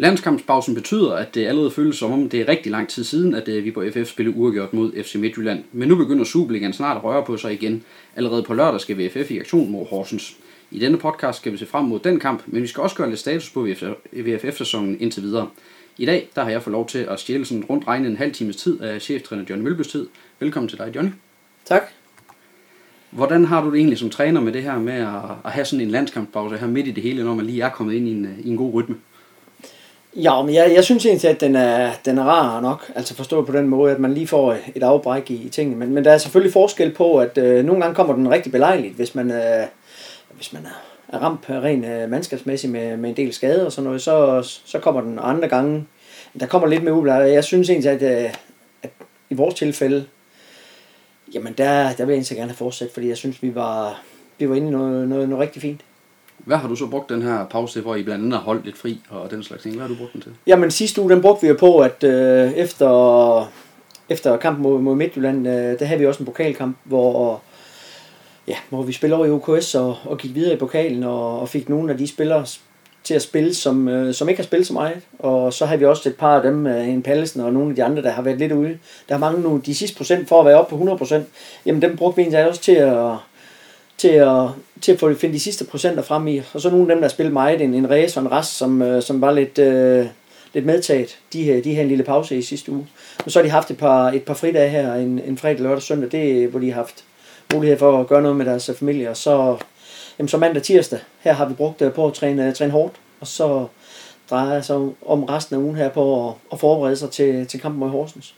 Landskampspausen betyder, at det allerede føles som om, det er rigtig lang tid siden, at øh, vi på FF spillede uafgjort mod FC Midtjylland. Men nu begynder Superligaen snart at røre på sig igen. Allerede på lørdag skal VFF i aktion mod Horsens. I denne podcast skal vi se frem mod den kamp, men vi skal også gøre lidt status på VFF-sæsonen indtil videre. I dag der har jeg fået lov til at stjæle sådan rundt regne en halv times tid af cheftræner Johnny Mølbøs tid. Velkommen til dig, Johnny. Tak. Hvordan har du det egentlig som træner med det her med at, at have sådan en landskampspause her midt i det hele, når man lige er kommet ind i en, i en god rytme? Ja, men jeg, jeg synes egentlig, at den er, den er rar nok. Altså forstå på den måde, at man lige får øh, et afbræk i, i tingene. Men, men der er selvfølgelig forskel på, at øh, nogle gange kommer den rigtig belejligt, hvis man, øh, hvis man er, ramt rent øh, mandskabsmæssigt med, med en del skade og sådan noget, så, så kommer den andre gange. Der kommer lidt mere ubelejligt. Jeg synes egentlig, at, øh, at i vores tilfælde, jamen der, der vil jeg egentlig gerne have fortsat, fordi jeg synes, vi var, vi var inde i noget, noget, noget rigtig fint. Hvad har du så brugt den her pause hvor I blandt andet har holdt lidt fri og den slags ting? Hvad har du brugt den til? Jamen sidste uge, den brugte vi jo på, at øh, efter, efter kampen mod, mod Midtjylland, øh, der havde vi også en pokalkamp, hvor, ja, hvor vi spillede over i OKS og, og gik videre i pokalen og, og fik nogle af de spillere til at spille, som, øh, som ikke har spillet så meget. Og så har vi også et par af dem, øh, en Pallesen og nogle af de andre, der har været lidt ude. Der er mange nu, de sidste procent for at være oppe på 100 procent. Jamen dem brugte vi egentlig også til at, til at, til at få, finde de sidste procenter frem i. Og så nogle af dem, der spillede meget, en, en race og en rest, som, øh, som var lidt, øh, lidt medtaget. De, her, de her en lille pause i sidste uge. Og så har de haft et par, et par fridage her, en, en fredag, lørdag og søndag, det, hvor de har haft mulighed for at gøre noget med deres øh, familie. Og så, jamen, så mandag tirsdag, her har vi brugt øh, på at træne, træne hårdt. Og så drejer sig om resten af ugen her på at, at forberede sig til, til kampen mod Horsens.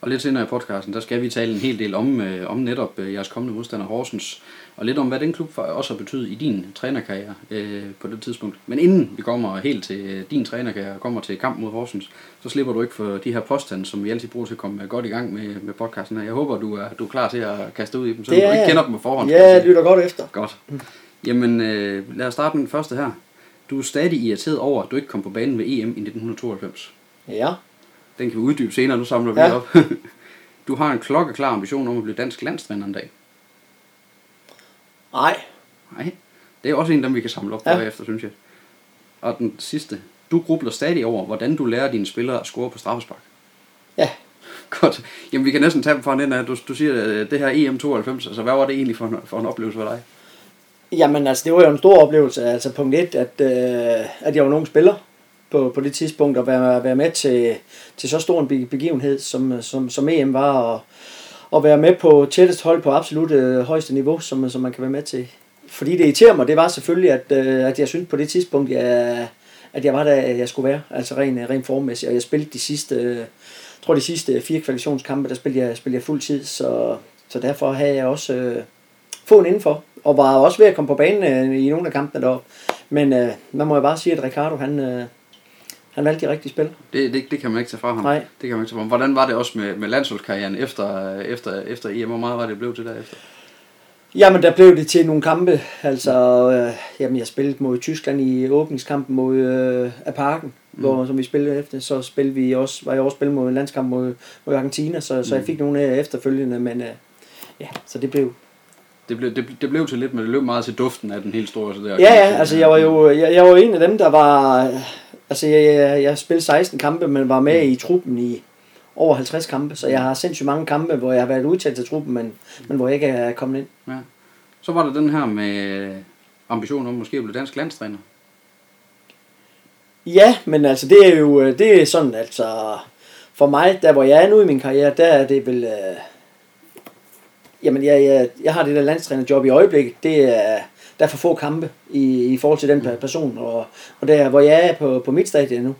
Og lidt senere i podcasten, der skal vi tale en hel del om, øh, om netop øh, jeres kommende modstander Horsens, og lidt om, hvad den klub også har betydet i din trænerkarriere øh, på det tidspunkt. Men inden vi kommer helt til øh, din trænerkarriere og kommer til kamp mod Horsens, så slipper du ikke for de her påstande, som vi altid bruger til at komme godt i gang med, med podcasten her. Jeg håber, du er, du er klar til at kaste ud i dem, så det du ikke kender dem på forhånd. Ja, det lytter godt efter. Godt. Jamen, øh, lad os starte med den første her. Du er stadig irriteret over, at du ikke kom på banen ved EM i 1992. Ja. Den kan vi uddybe senere, nu samler vi ja. op. du har en klokkeklar ambition om at blive dansk landstræner en dag. Nej. Nej. Det er også en dem, vi kan samle op ja. efter, synes jeg. Og den sidste. Du grubler stadig over, hvordan du lærer dine spillere at score på straffespark. Ja. Godt. Jamen, vi kan næsten tage dem fra den af. Du, du siger, at det her EM92, altså hvad var det egentlig for en, for en oplevelse for dig? Jamen, altså, det var jo en stor oplevelse. Altså, punkt et, at, øh, at jeg var nogen spiller på, på det tidspunkt, at være, være med til, til så stor en begivenhed, som, som, som EM var, og, og være med på tættest hold på absolut øh, højeste niveau, som, som man kan være med til. Fordi det irriterer mig, det var selvfølgelig, at, øh, at jeg syntes på det tidspunkt, jeg, at jeg var der, jeg skulle være, altså ren, øh, ren formmæssigt, og jeg spillede de sidste, øh, jeg tror de sidste fire kvalifikationskampe, der spillede jeg, spillede jeg fuld tid, så, så derfor havde jeg også øh, foden indenfor, og var også ved at komme på banen øh, i nogle af kampene deroppe. Men øh, man må jo bare sige, at Ricardo, han, øh, han valgte de rigtige spil. Det, det, det kan man ikke tage fra ham. Nej. Det kan man ikke tage fra ham. Hvordan var det også med, med landsholdskarrieren efter, efter, efter EM? Hvor meget var det blev til derefter? Jamen, der blev det til nogle kampe. Altså, øh, jamen, jeg spillede mod Tyskland i åbningskampen mod øh, af parken, mm. hvor, som vi spillede efter. Så spillede vi også, var jeg også spillet mod en landskamp mod, mod Argentina, så, mm. så jeg mm. fik nogle af efterfølgende, men øh, ja, så det blev, det blev, det, det blev til lidt, men det blev meget til duften af den helt store. Så der, ja, ja, altså jeg var jo jeg, jeg var en af dem, der var... Altså jeg, jeg, jeg spillede 16 kampe, men var med i truppen i over 50 kampe, så jeg har sindssygt mange kampe, hvor jeg har været udtaget til truppen, men, men hvor jeg ikke er kommet ind. Ja. Så var der den her med ambitionen om måske at blive dansk landstræner. Ja, men altså det er jo det er sådan, altså for mig, der hvor jeg er nu i min karriere, der er det vel, øh, Jamen, jeg, jeg, jeg har det der landstrænerjob i øjeblikket. Det er, der er for få kampe i, i forhold til den mm. person, og, og der, hvor jeg er på, på mit stadie nu.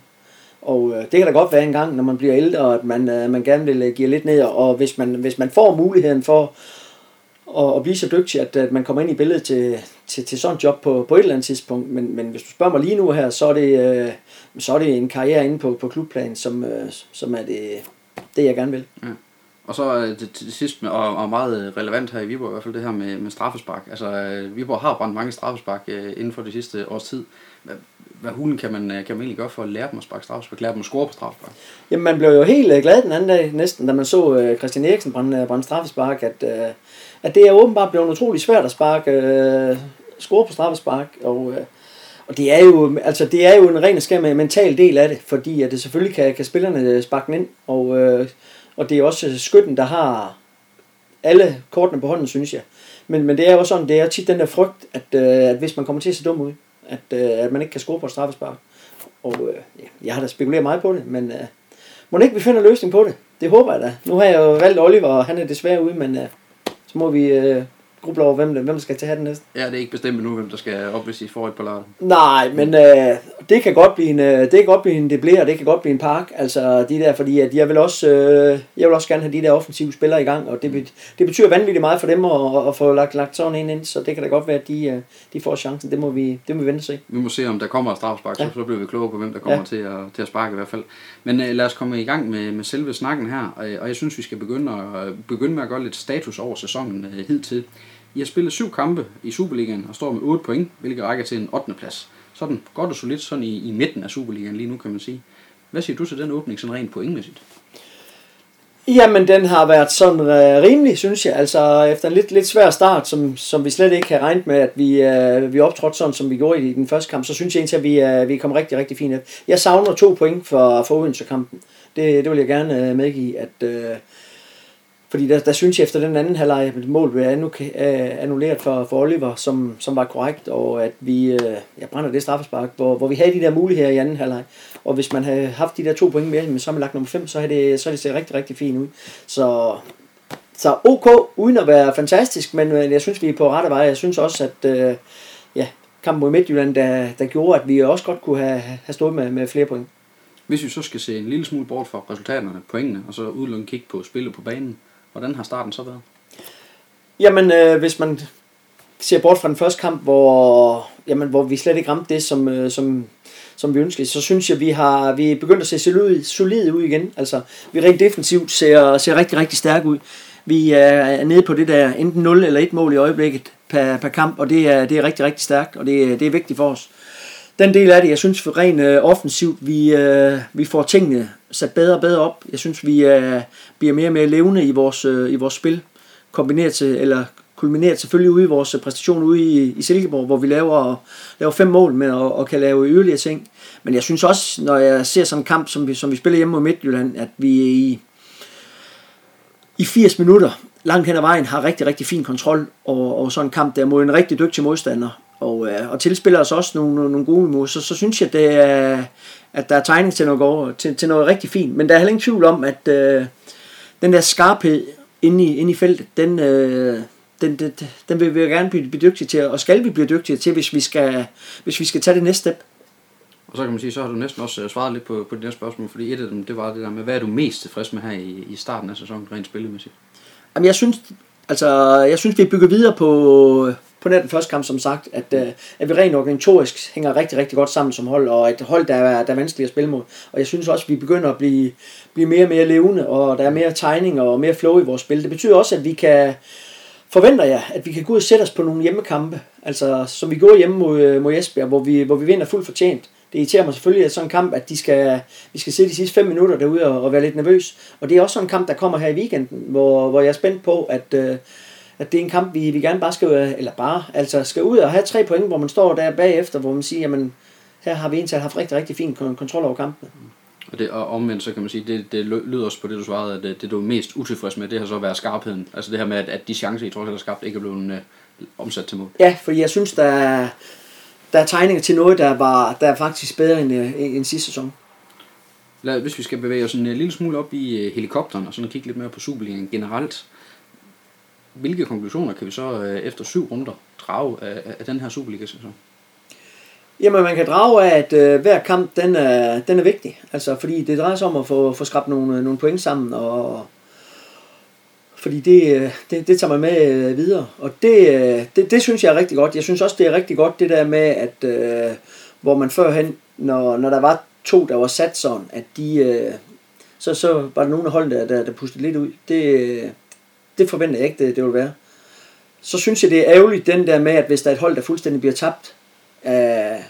Og øh, det kan da godt være en gang, når man bliver ældre, at man, øh, man gerne vil øh, give lidt ned, og hvis man, hvis man får muligheden for at, at blive så dygtig, at, at man kommer ind i billedet til, til, til sådan et job på, på et eller andet tidspunkt. Men, men hvis du spørger mig lige nu her, så er det, øh, så er det en karriere inde på, på klubplan, som, øh, som er det, det, jeg gerne vil. Ja. Og så øh, det, det, til sidst, med, og, og meget øh, relevant her i Viborg i hvert fald, det her med, med straffespark. Altså, øh, Viborg har brændt mange straffespark øh, inden for det sidste års tid. Hvad, hvad hulen kan man, kan man egentlig gøre for at lære dem at sparke straffespark, lære dem at score på straffespark? Jamen, man blev jo helt glad den anden dag næsten, da man så Christian Eriksen brænde, brænde straffespark, at, at det er åbenbart blevet utrolig svært at sparke, score på straffespark, og og det er jo, altså det er jo en ren og skær mental del af det, fordi at det selvfølgelig kan, kan spillerne sparke den ind, og, øh, og det er også øh, skytten, der har alle kortene på hånden, synes jeg. Men, men det er jo sådan, det er tit den der frygt, at, øh, at hvis man kommer til at se dum ud, at, øh, at man ikke kan score på et straffespark. Og øh, ja, jeg har da spekuleret meget på det, men øh, må ikke vi finder en løsning på det? Det håber jeg da. Nu har jeg jo valgt Oliver, og han er desværre ude, men øh, så må vi øh, gruble over, hvem, hvem der skal tage den næste. Ja, det er ikke bestemt nu, hvem der skal op ved sit forrige på lørdag. Nej, men øh, det kan godt blive en, øh, det kan godt blive en debler, det kan godt blive en park, altså de der, fordi at jeg vil også, øh, jeg vil også gerne have de der offensive spillere i gang, og det, det betyder vanvittigt meget for dem at, at få lagt, lagt sådan en ind, så det kan da godt være, at de, øh, de får chancen, det må vi, det må vi vente og se. Vi må se, om der kommer et strafspark, ja. Så, så bliver vi klogere på, hvem der kommer. Ja. til, at, til at sparke i hvert fald. Men øh, lad os komme i gang med, med selve snakken her, og, og jeg synes, vi skal begynde, at, begynde med at gøre lidt status over sæsonen øh, hidtil. I har spillet syv kampe i Superligaen og står med 8 point, hvilket rækker til en 8. plads. Sådan godt og solidt sådan i, i midten af Superligaen lige nu, kan man sige. Hvad siger du til den åbning, sådan rent pointmæssigt? Jamen, den har været sådan øh, rimelig, synes jeg. Altså, efter en lidt, lidt svær start, som, som vi slet ikke havde regnet med, at vi, øh, vi optrådte sådan, som vi gjorde i den første kamp, så synes jeg egentlig, at vi, øh, vi kom rigtig, rigtig fint. af. Jeg savner to point for, for Odense-kampen. Det, det vil jeg gerne øh, medgive, at... Øh, fordi der, der synes jeg efter den anden halvleg, at mål blev eh, annulleret for, for Oliver, som, som var korrekt, og at vi eh, øh, ja, brænder det straffespark, hvor, hvor vi havde de der muligheder i anden halvleg. Og hvis man havde haft de der to point mere, så har lagt nummer 5, så havde det, så havde det set rigtig, rigtig fint ud. Så, så ok, uden at være fantastisk, men eh, jeg synes, vi er på rette vej. Jeg synes også, at øh, ja, kampen mod Midtjylland, der, der gjorde, at vi også godt kunne have, have stået med, med flere point. Hvis vi så skal se en lille smule bort fra resultaterne, pointene, og så udelukkende kigge på spillet på banen, hvordan har starten så været? Jamen, øh, hvis man ser bort fra den første kamp, hvor, jamen, hvor vi slet ikke ramte det, som, øh, som, som vi ønskede, så synes jeg, vi har vi er begyndt at se solid, solid ud igen. Altså, vi rent defensivt ser, ser rigtig, rigtig stærke ud. Vi er nede på det der enten 0 eller 1 mål i øjeblikket per, per kamp, og det er, det er rigtig, rigtig stærkt, og det, det er vigtigt for os. Den del af det, jeg synes for rent øh, offensivt, vi, øh, vi får tingene sat bedre og bedre op. Jeg synes, vi øh, bliver mere og mere levende i vores, øh, i vores spil kombineret til, eller kulmineret selvfølgelig ude i vores øh, præstation ude i, i Silkeborg, hvor vi laver, laver fem mål med og, og kan lave yderligere ting. Men jeg synes også, når jeg ser sådan en kamp, som vi, som vi spiller hjemme mod Midtjylland, at vi i, i 80 minutter langt hen ad vejen har rigtig, rigtig fin kontrol over, over sådan en kamp der mod en rigtig dygtig modstander. Og, øh, og tilspiller os også nogle, nogle, gode mål, så, så synes jeg, det er, at der er tegning til noget, går- til, til noget rigtig fint. Men der er heller ingen tvivl om, at øh, den der skarphed inde i, inde i feltet, den, øh, den, den, den vil vi jo gerne blive, blive dygtige til, og skal vi blive dygtige til, hvis vi skal, hvis vi skal tage det næste step. Og så kan man sige, så har du næsten også øh, svaret lidt på, på det der spørgsmål, fordi et af dem, det var det der med, hvad er du mest tilfreds med her i, i starten af sæsonen, rent spillemæssigt? Jamen, jeg synes, altså, jeg synes, vi bygger videre på, på nær den første kamp, som sagt, at, øh, at vi rent organisatorisk hænger rigtig, rigtig godt sammen som hold, og et hold, der er, der er vanskeligt at spille mod. Og jeg synes også, at vi begynder at blive, blive mere og mere levende, og der er mere tegning og mere flow i vores spil. Det betyder også, at vi kan, forventer jeg, at vi kan gå ud og sætte os på nogle hjemmekampe, altså som vi gjorde hjemme mod, øh, mod Esbjerg, hvor vi, hvor vi vinder fuldt fortjent. Det irriterer mig selvfølgelig, at sådan en kamp, at de skal, vi skal sidde de sidste fem minutter derude og, og være lidt nervøs. Og det er også sådan en kamp, der kommer her i weekenden, hvor, hvor jeg er spændt på, at, øh, at det er en kamp, vi, vi gerne bare skal, eller bare, altså skal ud og have tre point, hvor man står der bagefter, hvor man siger, jamen, her har vi egentlig haft rigtig, rigtig fin kon- kontrol over kampene. Og, det, og omvendt, så kan man sige, det, det lyder også på det, du svarede, at det, det du er mest utilfreds med, det har så været skarpheden. Altså det her med, at, at de chancer, I trods alt har skabt, ikke er blevet øh, omsat til mål. Ja, fordi jeg synes, der er, der er tegninger til noget, der, var, der er faktisk bedre end, øh, end sidste sæson. Lad, hvis vi skal bevæge os en øh, lille smule op i øh, helikopteren, og sådan kigge lidt mere på Superligaen generelt, hvilke konklusioner kan vi så øh, efter syv runder drage af, af- den her Superliga-sæson? Jamen, man kan drage af, at øh, hver kamp, den er, den er vigtig. Altså, fordi det drejer sig om at få, få skrabt nogle, nogle point sammen, og fordi det, øh, det, det tager man med øh, videre. Og det, øh, det, det synes jeg er rigtig godt. Jeg synes også, det er rigtig godt, det der med, at øh, hvor man førhen, når, når der var to, der var sat sådan, at de, øh, så, så var der nogle af holdene, der, der, der pustede lidt ud. Det, øh, det forventer jeg ikke, det, det vil være. Så synes jeg, det er ærgerligt, den der med, at hvis der er et hold, der fuldstændig bliver tabt af,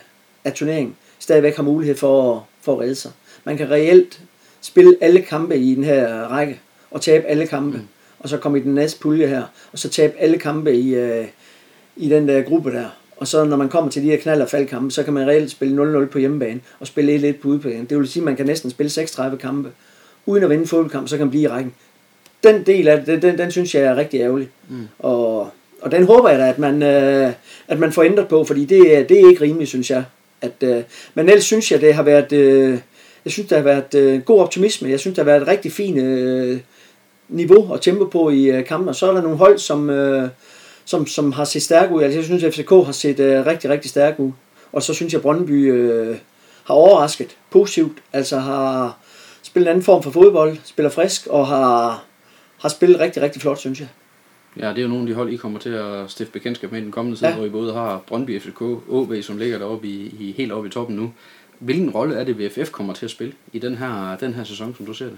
af turneringen, stadigvæk har mulighed for, for at redde sig. Man kan reelt spille alle kampe i den her række, og tabe alle kampe, mm. og så komme i den næste pulje her, og så tabe alle kampe i, øh, i den der gruppe der. Og så når man kommer til de her knald- og faldkampe, så kan man reelt spille 0-0 på hjemmebane og spille 1-1 på udebane. Det vil sige, at man kan næsten spille 36 kampe uden at vinde fodboldkamp, så kan man blive i rækken. Den del af det, den, den synes jeg er rigtig ærgerlig. Mm. Og, og den håber jeg da, at man, øh, at man får ændret på, fordi det, er- det er ikke rimeligt, synes jeg. At, øh, men ellers synes jeg, det har været... Øh, jeg synes, der har været øh, god optimisme. Jeg synes, der har været et rigtig fint øh, niveau og tempo på i øh, kampen. Og så er der nogle hold, som, øh, som, som har set stærke ud. Altså, jeg synes, at FCK har set øh, rigtig, rigtig stærke ud. Og så synes jeg, at Brøndby øh, har overrasket positivt. Altså har spillet en anden form for fodbold, spiller frisk og har, har spillet rigtig, rigtig flot, synes jeg. Ja, det er jo nogle af de hold, I kommer til at stifte bekendtskab med i den kommende tid, ja. Hvor I både har Brøndby, FCK, OB, som ligger deroppe i, i, helt oppe i toppen nu. Hvilken rolle er det, VFF kommer til at spille i den her, den her sæson, som du ser det?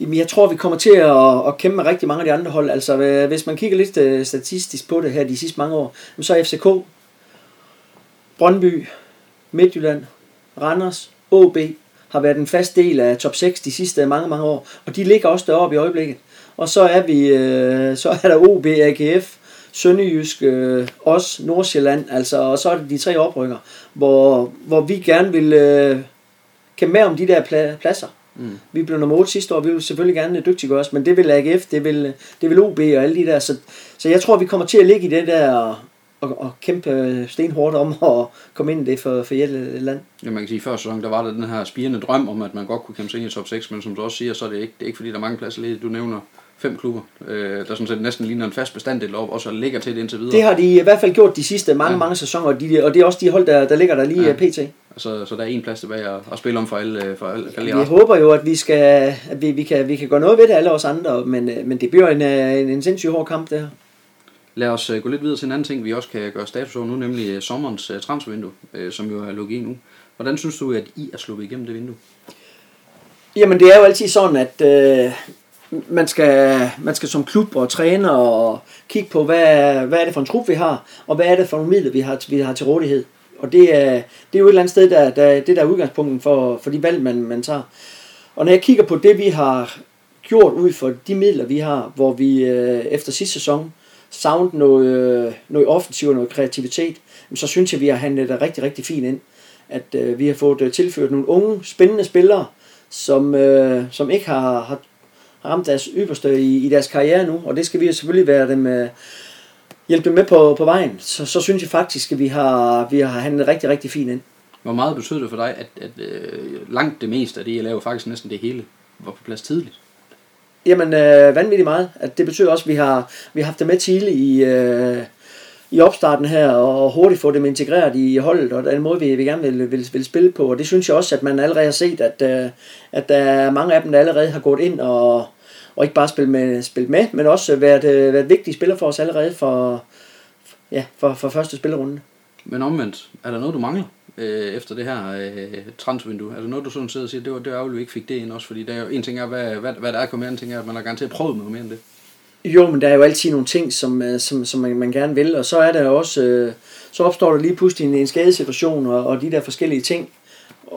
Jamen, jeg tror, vi kommer til at, at kæmpe med rigtig mange af de andre hold. Altså, hvis man kigger lidt øh, statistisk på det her de sidste mange år, så er FCK, Brøndby, Midtjylland, Randers, OB har været en fast del af top 6 de sidste mange, mange år. Og de ligger også deroppe i øjeblikket. Og så er vi, øh, så er der OB, AGF, Sønderjysk, øh, os, Nordsjælland, altså, og så er det de tre oprykker, hvor, hvor vi gerne vil øh, kæmpe med om de der pla- pladser. Mm. Vi blev nummer 8 sidste år, vi vil selvfølgelig gerne dygtiggøre os, men det vil AGF, det vil, det vil OB og alle de der. Så, så jeg tror, vi kommer til at ligge i det der og, og, og kæmpe stenhårdt om at komme ind i det for, for land. Ja, man kan sige, at før sæson, der var der den her spirende drøm om, at man godt kunne kæmpe sig ind i top 6, men som du også siger, så er det ikke, det er ikke fordi, der er mange pladser ledige. Du nævner fem klubber, øh, der sådan set næsten ligner en fast bestanddel op, og så ligger til det indtil videre. Det har de i hvert fald gjort de sidste mange, Ja. mange sæsoner, og, de, og det er også de hold, der, der ligger der lige Ja. ja. pt. Så, så der er en plads tilbage at, at spille om for alle, øh, for alle, for alle Vi ja, håber jo, at vi, skal, at vi, vi, kan, vi kan gøre noget ved det, alle os andre, men, øh, men det bliver en, øh, en, en sindssygt hård kamp, det her. Lad os øh, gå lidt videre til en anden ting, vi også kan gøre status over nu, nemlig øh, sommerens øh, transfervindue, øh, som jo er lukket i nu. Hvordan synes du, at I er sluppet igennem det vindue? Jamen det er jo altid sådan, at øh, man, skal, man skal som klub og træner og kigge på, hvad, hvad er det for en trup, vi har, og hvad er det for nogle midler, vi har, vi har til rådighed. Og det er, det er jo et eller andet sted, der, der, det der er udgangspunkten for, for de valg, man, man tager. Og når jeg kigger på det, vi har gjort ud for de midler, vi har, hvor vi øh, efter sidste sæson savnede noget, øh, noget offensivt og noget kreativitet, så synes jeg, vi har handlet det rigtig, rigtig fint ind. At øh, vi har fået øh, tilført nogle unge, spændende spillere, som, øh, som ikke har, har ramt deres ypperste i, i deres karriere nu, og det skal vi jo selvfølgelig være dem, øh, hjælpe dem med på, på vejen. Så, så synes jeg faktisk, at vi har, vi har handlet rigtig, rigtig fint ind. Hvor meget betød det for dig, at, at øh, langt det meste af det, jeg laver, faktisk næsten det hele, var på plads tidligt? Jamen, øh, vanvittigt meget. At det betyder også, at vi har, vi har haft det med tidligt i, øh, i opstarten her, og hurtigt få dem integreret i holdet, og den måde, vi, vi gerne vil, vil, vil spille på. Og det synes jeg også, at man allerede har set, at, øh, at der er mange af dem, der allerede har gået ind og, og ikke bare spillet med, spillet med men også været, øh, været vigtige spillere for os allerede for, ja, for, for første spillerunde. Men omvendt, er der noget, du mangler øh, efter det her øh, transfervindue? Er der noget, du sådan sidder og siger, det var, det var ærgerligt, vi ikke fik det ind også? Fordi der er jo en ting er, hvad, hvad, hvad der er kommet, en ting er, at man har garanteret prøvet noget mere end det. Jo, men der er jo altid nogle ting, som, øh, som, som man, man gerne vil, og så er der også, øh, så opstår der lige pludselig en, en skadesituation og, og de der forskellige ting.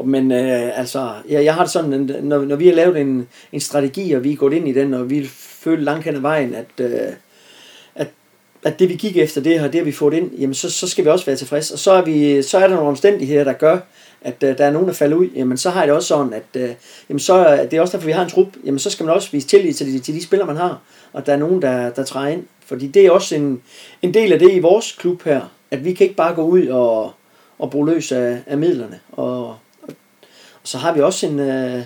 Men øh, altså, ja, jeg har det sådan, når, når vi har lavet en, en strategi, og vi er gået ind i den, og vi føler langt hen ad vejen, at, øh, at, at det vi gik efter det her, det har vi fået ind, jamen så, så skal vi også være tilfredse. Og så er, vi, så er der nogle omstændigheder, der gør, at øh, der er nogen, der falder ud, jamen så har jeg det også sådan, at øh, jamen, så, det er også derfor, vi har en trup, jamen så skal man også vise tillid til de, til de spillere, man har, og der er nogen, der, der træder ind. Fordi det er også en, en del af det i vores klub her, at vi kan ikke bare gå ud og, og bruge løs af, af midlerne. Og så har vi også en, øh,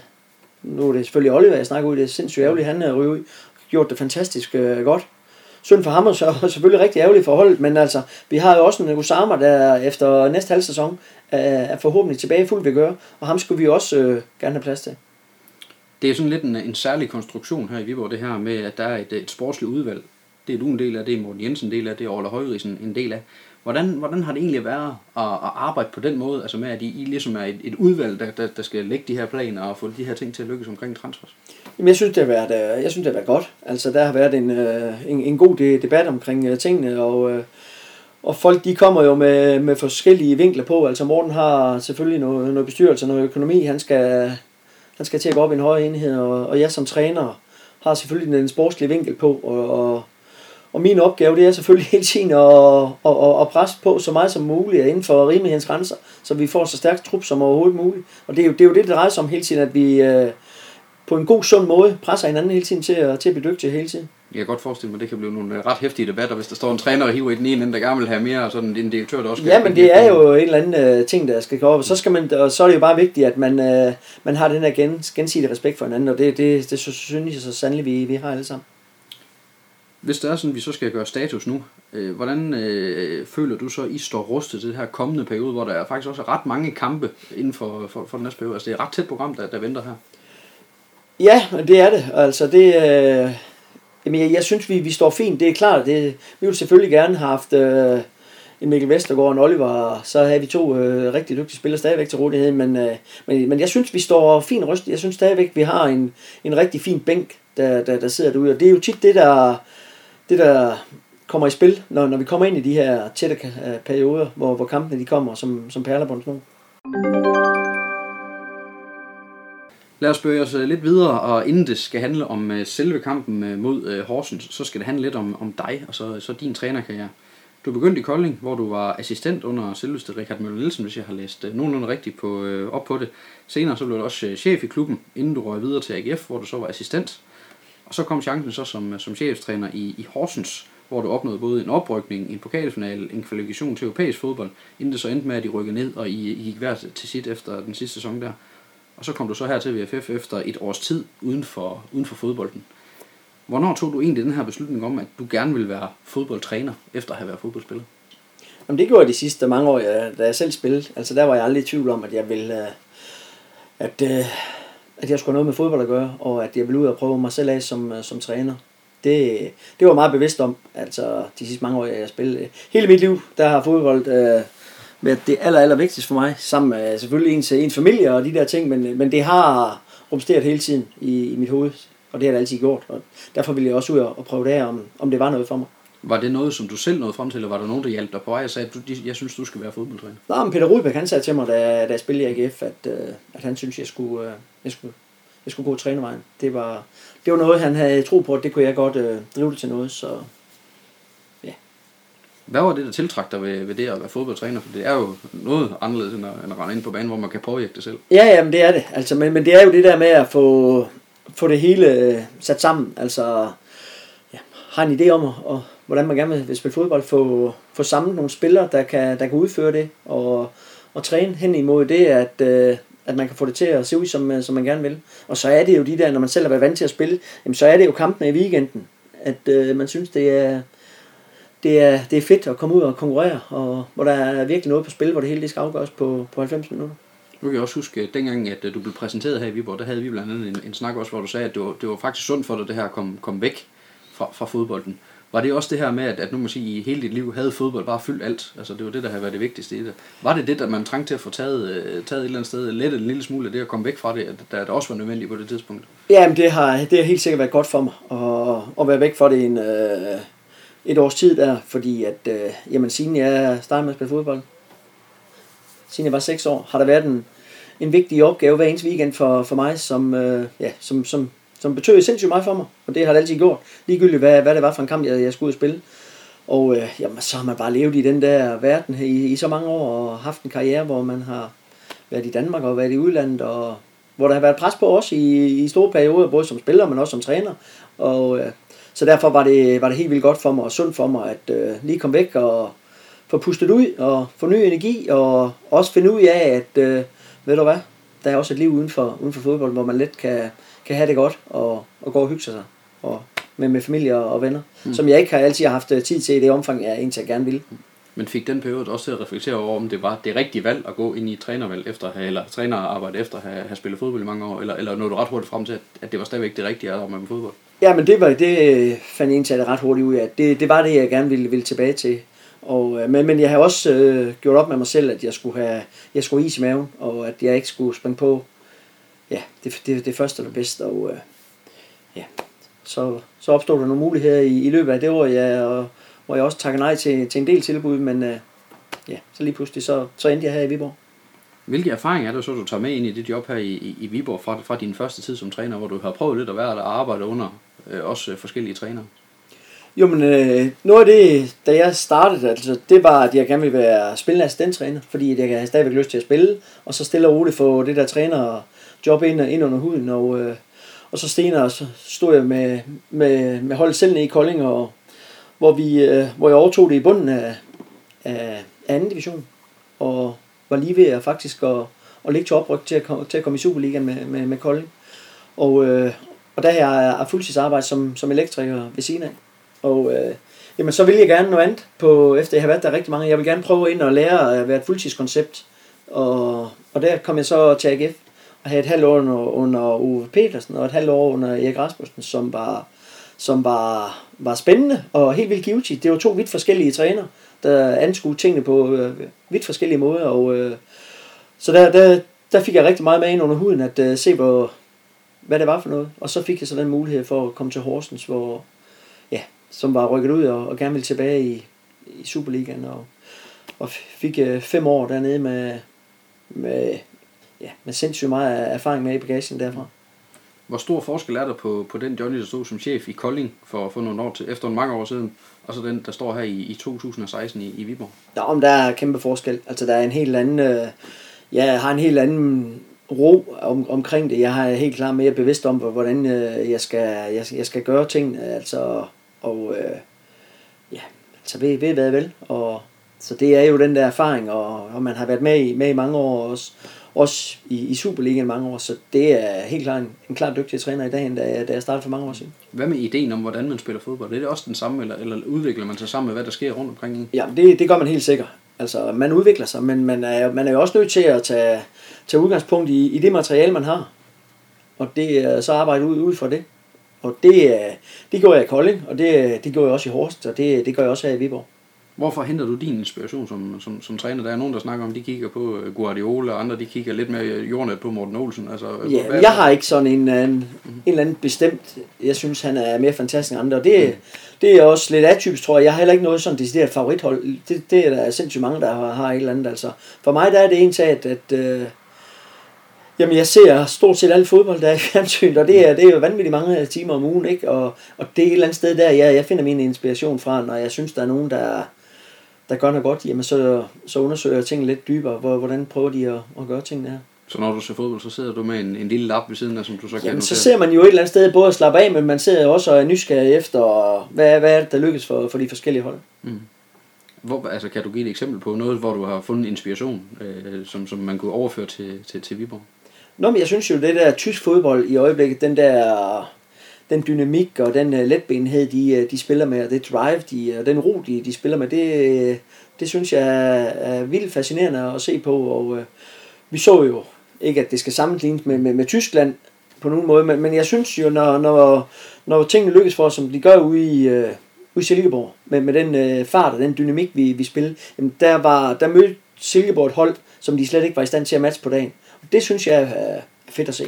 nu er det selvfølgelig Oliver, jeg snakker ud, det er sindssygt ærgerligt, han øh, er ryge, gjort det fantastisk øh, godt. Synd for ham, og så selvfølgelig rigtig ærgerligt for holdet, men altså, vi har jo også en Usama, der efter næste halv sæson øh, er forhåbentlig tilbage fuld ved gøre, og ham skulle vi også øh, gerne have plads til. Det er sådan lidt en, en særlig konstruktion her i Viborg, det her med, at der er et, et sportsligt udvalg. Det er du en del af, det er Morten Jensen en del af, det er Orla Højrisen en del af. Hvordan, hvordan har det egentlig været at, at arbejde på den måde, altså med at I, I ligesom er et, et udvalg, der, der, der skal lægge de her planer og få de her ting til at lykkes omkring transfers? Jamen, jeg synes, det har været, øh, jeg synes, det har været godt. Altså, der har været en, øh, en, en god debat omkring øh, tingene, og, og folk, de kommer jo med, med forskellige vinkler på. Altså, Morten har selvfølgelig noget, noget bestyrelse, noget økonomi. Han skal, han skal til at gå op i en højere enhed, og, og jeg som træner har selvfølgelig den sportslige vinkel på, og, og, og min opgave, det er selvfølgelig hele tiden at, at, at, at presse på så meget som muligt inden for rimelighedens grænser, så vi får så stærkt trup som overhovedet muligt. Og det er jo det, er jo det, det drejer sig om hele tiden, at vi øh, på en god, sund måde presser hinanden hele tiden til at, til at blive dygtige hele tiden. Jeg kan godt forestille mig, at det kan blive nogle øh, ret hæftige debatter, hvis der står en træner og hiver i den ene ende, der gerne vil have mere, og sådan en direktør, der også Ja, men det er jo en eller anden uh, ting, der skal gå op, og så, skal man, og så er det jo bare vigtigt, at man, uh, man har den her gen, gensidige respekt for hinanden, og det, det, det synes jeg så sandelig, vi, vi har alle sammen. Hvis det er sådan, at vi så skal gøre status nu, øh, hvordan øh, føler du så, at I står rustet til det her kommende periode, hvor der er faktisk også ret mange kampe inden for, for, for den næste periode? Altså det er et ret tæt program, der, der venter her. Ja, det er det. Altså det, øh, jamen jeg, jeg synes, vi, vi står fint. Det er klart, det, vi ville selvfølgelig gerne have haft øh, en Mikkel Vestergaard og en Oliver, så havde vi to øh, rigtig dygtige spillere stadigvæk til rådighed, men, øh, men, men jeg synes, vi står fint rustet. Jeg synes stadigvæk, vi har en, en rigtig fin bænk, der, der, der sidder derude, og det er jo tit det, der, det, der kommer i spil, når, når vi kommer ind i de her tætte øh, perioder, hvor, hvor kampene de kommer som, som perler på en snor. Lad os spørge os øh, lidt videre, og inden det skal handle om uh, selve kampen uh, mod uh, Horsens, så skal det handle lidt om, om dig og så, så din trænerkarriere. Du begyndte i Kolding, hvor du var assistent under selveste Richard Møller Nielsen, hvis jeg har læst uh, nogenlunde rigtigt på, uh, op på det. Senere så blev du også uh, chef i klubben, inden du røg videre til AGF, hvor du så var assistent. Og så kom chancen så som, som cheftræner i, i Horsens, hvor du opnåede både en oprykning, en pokalfinale, en kvalifikation til europæisk fodbold, inden det så endte med, at de rykkede ned, og I, I gik hver til sit efter den sidste sæson der. Og så kom du så her til VFF efter et års tid uden for, uden for fodbolden. Hvornår tog du egentlig den her beslutning om, at du gerne ville være fodboldtræner, efter at have været fodboldspiller? Jamen det gjorde jeg de sidste mange år, da jeg selv spillede. Altså der var jeg aldrig i tvivl om, at jeg ville, øh, at, øh, at jeg skulle have noget med fodbold at gøre, og at jeg ville ud og prøve mig selv af som, som træner. Det, det var meget bevidst om, altså de sidste mange år, jeg spillede. Hele mit liv, der har fodbold øh, været det aller, aller vigtigste for mig, sammen med selvfølgelig ens, ens familie og de der ting, men, men det har rumsteret hele tiden i, i mit hoved, og det har det altid gjort, og derfor ville jeg også ud og prøve det her, om, om det var noget for mig. Var det noget, som du selv nåede frem til, eller var der nogen, der hjalp dig på vej og sagde, at du, jeg synes, du skal være fodboldtræner? Nej, men Peter Rudbæk, han sagde til mig, da, da jeg spillede i AGF, at, øh, at han synes, jeg skulle, jeg skulle, jeg skulle gå trænervejen. Det var, det var noget, han havde tro på, at det kunne jeg godt øh, drive det til noget, så ja. Hvad var det, der tiltrak dig ved, ved det at være fodboldtræner? For det er jo noget anderledes, end at, end at rende ind på banen, hvor man kan påvirke det selv. Ja, ja, men det er det. Altså, men, men det er jo det der med at få, få det hele øh, sat sammen. Altså, ja, har en idé om, at, og, hvordan man gerne vil spille fodbold, få, få samlet nogle spillere, der kan, der kan udføre det, og, og træne hen imod det, at, øh, at man kan få det til at se ud, som, øh, som man gerne vil. Og så er det jo de der, når man selv har været vant til at spille, jamen, så er det jo kampene i weekenden, at øh, man synes, det er, det, er, det er fedt at komme ud og konkurrere, og hvor der er virkelig noget på spil, hvor det hele det skal afgøres på, på 90 minutter. Nu kan jeg også huske, at dengang at øh, du blev præsenteret her i Viborg, der havde vi blandt andet en, en snak også, hvor du sagde, at det var, det var faktisk sundt for dig, det her at komme, komme væk fra, fra fodbolden. Var det også det her med, at, at nu måske i hele dit liv havde fodbold bare fyldt alt? Altså det var det, der havde været det vigtigste i det. Var det det, at man trængte til at få taget, øh, taget et eller andet sted, let en lille smule af det at komme væk fra det, at det også var nødvendigt på det tidspunkt? Jamen det har, det har helt sikkert været godt for mig at, at være væk fra det en, øh, et års tid der, fordi at, øh, jamen siden jeg startede med at spille fodbold, siden jeg var 6 år, har der været en, en vigtig opgave hver eneste weekend for, for mig, som, øh, ja, som, som som betød sindssygt meget for mig, og det har det altid gjort, ligegyldigt hvad, hvad det var for en kamp, jeg, jeg skulle ud og spille. Og øh, jamen, så har man bare levet i den der verden i, i så mange år, og haft en karriere, hvor man har været i Danmark og været i udlandet, og hvor der har været pres på os i, i store perioder, både som spiller, men også som træner. Og, øh, så derfor var det, var det helt vildt godt for mig, og sundt for mig, at øh, lige komme væk og få pustet ud, og få ny energi, og også finde ud af, at øh, ved du hvad, der er også et liv uden for, uden for fodbold, hvor man let kan, kan have det godt og, og gå og hygge sig og med, med familie og venner, mm. som jeg ikke har altid haft øh, tid til i det omfang, jeg egentlig gerne vil. Men fik den periode også til at reflektere over, om det var det rigtige valg at gå ind i trænervalg efter at have, eller trænerarbejde efter at have, have spillet fodbold i mange år, eller, eller nåede du ret hurtigt frem til, at, at det var stadigvæk det rigtige at arbejde med fodbold? Ja, men det, var, det øh, fandt jeg egentlig ret hurtigt ud af, det, det var det, jeg gerne ville, ville tilbage til. Og, øh, men, men jeg har også øh, gjort op med mig selv, at jeg skulle have jeg skulle have is i maven, og at jeg ikke skulle springe på ja, det, det, det første eller bedste, og øh, ja, så, så opstod der nogle muligheder i, i løbet af det år, ja, og, hvor jeg også takker nej til, til en del tilbud, men øh, ja, så lige pludselig, så, så endte jeg her i Viborg. Hvilke erfaringer er det så, du tager med ind i dit job her i, i, i Viborg fra, fra din første tid som træner, hvor du har prøvet lidt at være der og arbejde under øh, også forskellige trænere? Jo, men øh, noget af det, da jeg startede, altså, det var, at jeg gerne ville være spillende assistenttræner, fordi jeg havde stadigvæk lyst til at spille, og så stille og roligt få det der træner job ind, ind under huden, og, øh, og så senere så stod jeg med, med, med holdet selv nede i Kolding, og, hvor, vi, øh, hvor jeg overtog det i bunden af, af anden division, og var lige ved at faktisk at, at ligge til opryk til at, komme, til at komme i Superligaen med, med, med Kolding. Og, øh, og der har jeg fuldtidsarbejde som, som elektriker ved siden af. Og øh, jamen, så vil jeg gerne noget andet, på, efter jeg har været der rigtig mange. Jeg vil gerne prøve ind og lære at være et fuldtidskoncept. Og, og der kom jeg så til AGF havde et halvt år under, under Uwe Petersen og et halvt år under Erik Rasmussen, som var, som var, var spændende og helt vildt givetigt. Det var to vidt forskellige træner, der anskuede tingene på øh, vidt forskellige måder. Og, øh, så der, der, der fik jeg rigtig meget med ind under huden, at øh, se, hvor, hvad det var for noget. Og så fik jeg så den mulighed for at komme til Horsens, hvor, ja, som var rykket ud og, og gerne ville tilbage i, i Superligaen. Og, og fik øh, fem år dernede med, med, ja, med sindssygt meget erfaring med i bagagen derfra. Hvor stor forskel er der på, på den Johnny, der stod som chef i Kolding for, for nogle år til, efter mange år siden, og så den, der står her i, i 2016 i, i Viborg? Ja, om der er kæmpe forskel. Altså, der er en helt anden... Øh, jeg har en helt anden ro om, omkring det. Jeg har helt klart mere bevidst om, hvordan øh, jeg, skal, jeg, jeg skal gøre ting. Altså, og øh, ja, altså ved, ved hvad jeg vil. Og, så det er jo den der erfaring, og, og man har været med i, med i mange år også, også i, i Superligaen mange år, så det er helt klart en, en klart dygtig træner i dag, end da, da jeg startede for mange år siden. Hvad med ideen om, hvordan man spiller fodbold? Er det også den samme, eller, eller udvikler man sig sammen med, hvad der sker rundt omkring? Ja, det, det gør man helt sikkert. Altså, man udvikler sig, men man er, man er jo også nødt til at tage, tage udgangspunkt i, i det materiale, man har. Og det så arbejde ud, ud fra det. Og det, det gjorde jeg i Kolding, og det, det gjorde jeg også i Horsens, og det, det gør jeg også her i Viborg. Hvorfor henter du din inspiration som, som, som træner? Der er nogen, der snakker om, de kigger på øh, Guardiola, og andre de kigger lidt mere jordnet på Morten Olsen. Altså, ja, hvad, jeg har ikke sådan en, en, mm-hmm. en eller anden bestemt, jeg synes, han er mere fantastisk end andre. Og det, mm. det er også lidt atypisk, tror jeg. Jeg har heller ikke noget sådan decideret favorithold. Det, det er der sindssygt mange, der har, har et eller andet. Altså. For mig der er det en til, at, at øh, Jamen, jeg ser stort set alt fodbold, der er i fjernsynet, og det er, det er jo vanvittigt mange timer om ugen, ikke? Og, og det er et eller andet sted der, jeg, jeg finder min inspiration fra, når jeg synes, der er nogen, der, der gør noget godt, jamen så, så undersøger jeg tingene lidt dybere, hvor, hvordan prøver de at, at gøre tingene her. Så når du ser fodbold, så sidder du med en, en lille lap ved siden af, som du så kan Jamen, så ser man jo et eller andet sted både at slappe af, men man sidder også og er nysgerrig efter, hvad, hvad er det, der lykkes for, for de forskellige hold. Mm. Hvor, altså, kan du give et eksempel på noget, hvor du har fundet inspiration, øh, som, som man kunne overføre til, til, til Viborg? Nå, men jeg synes jo, det der tysk fodbold i øjeblikket, den der den dynamik og den uh, letbenhed, de, øh, de spiller med, og det drive, de, og den ro, de, de spiller med, det, øh, det synes jeg er, er vildt fascinerende at se på. Og øh, vi så jo ikke, at det skal sammenlignes med, med, med Tyskland på nogen måde, men, men jeg synes jo, når, når, når tingene lykkes for os, som de gør ude i, Øh, ude i Silkeborg, med, med den øh, fart og den dynamik, vi, vi spiller, jamen der, var, der mødte Silkeborg et hold, som de slet ikke var i stand til at matche på dagen. Det synes jeg er fedt at se.